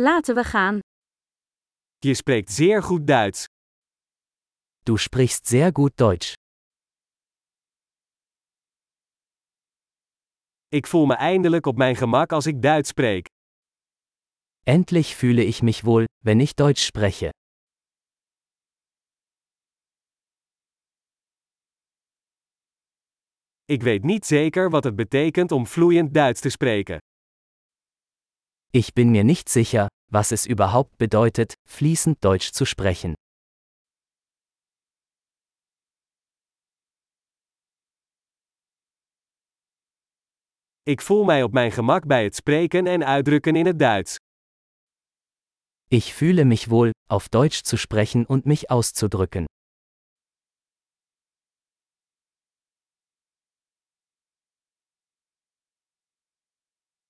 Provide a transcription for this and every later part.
Laten we gaan. Je spreekt zeer goed Duits. Du sprichst sehr gut Deutsch. Ik voel me eindelijk op mijn gemak als ik Duits spreek. Endlich fühle ich mich wohl, wenn ich Deutsch spreche. Ik weet niet zeker wat het betekent om vloeiend Duits te spreken. Ich bin mir nicht sicher, was es überhaupt bedeutet, fließend Deutsch zu sprechen. Ik voel mij op mijn gemak bij het spreken en uitdrukken in het Duits. Ich fühle mich wohl, auf Deutsch zu sprechen und mich auszudrücken.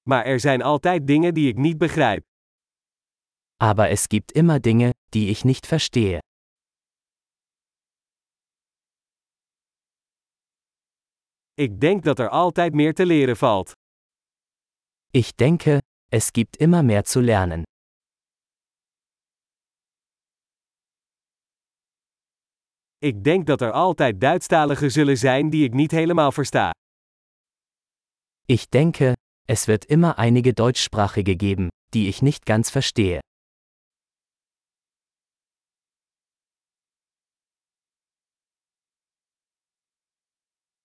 Maar er zijn altijd dingen die ik niet begrijp. Aber es gibt immer Dinge, die ich nicht verstehe. Ik denk dat er altijd meer te leren valt. Ich denke, es gibt immer mehr zu lernen. Ik denk dat er altijd Duitsstaligen zullen zijn die ik niet helemaal versta. Ich denke, es wird immer einige Deutschsprachige geben, die ich nicht ganz verstehe.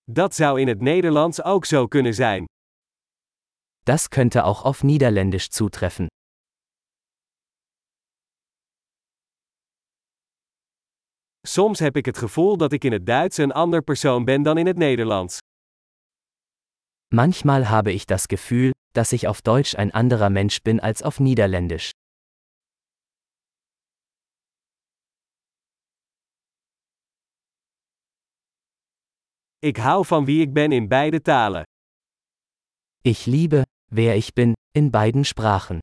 Dat zou in het Nederlands ook zo kunnen zijn. Das könnte auch auf Niederländisch zutreffen. Soms heb ik het gevoel dat ik in het Duits een ander persoon ben dan in het Nederlands. Manchmal habe ich das Gefühl, dass ich auf Deutsch ein anderer Mensch bin als auf Niederländisch. Ik hou van wie ik ben in beide talen. Ich liebe, wer ich bin, in beiden Sprachen.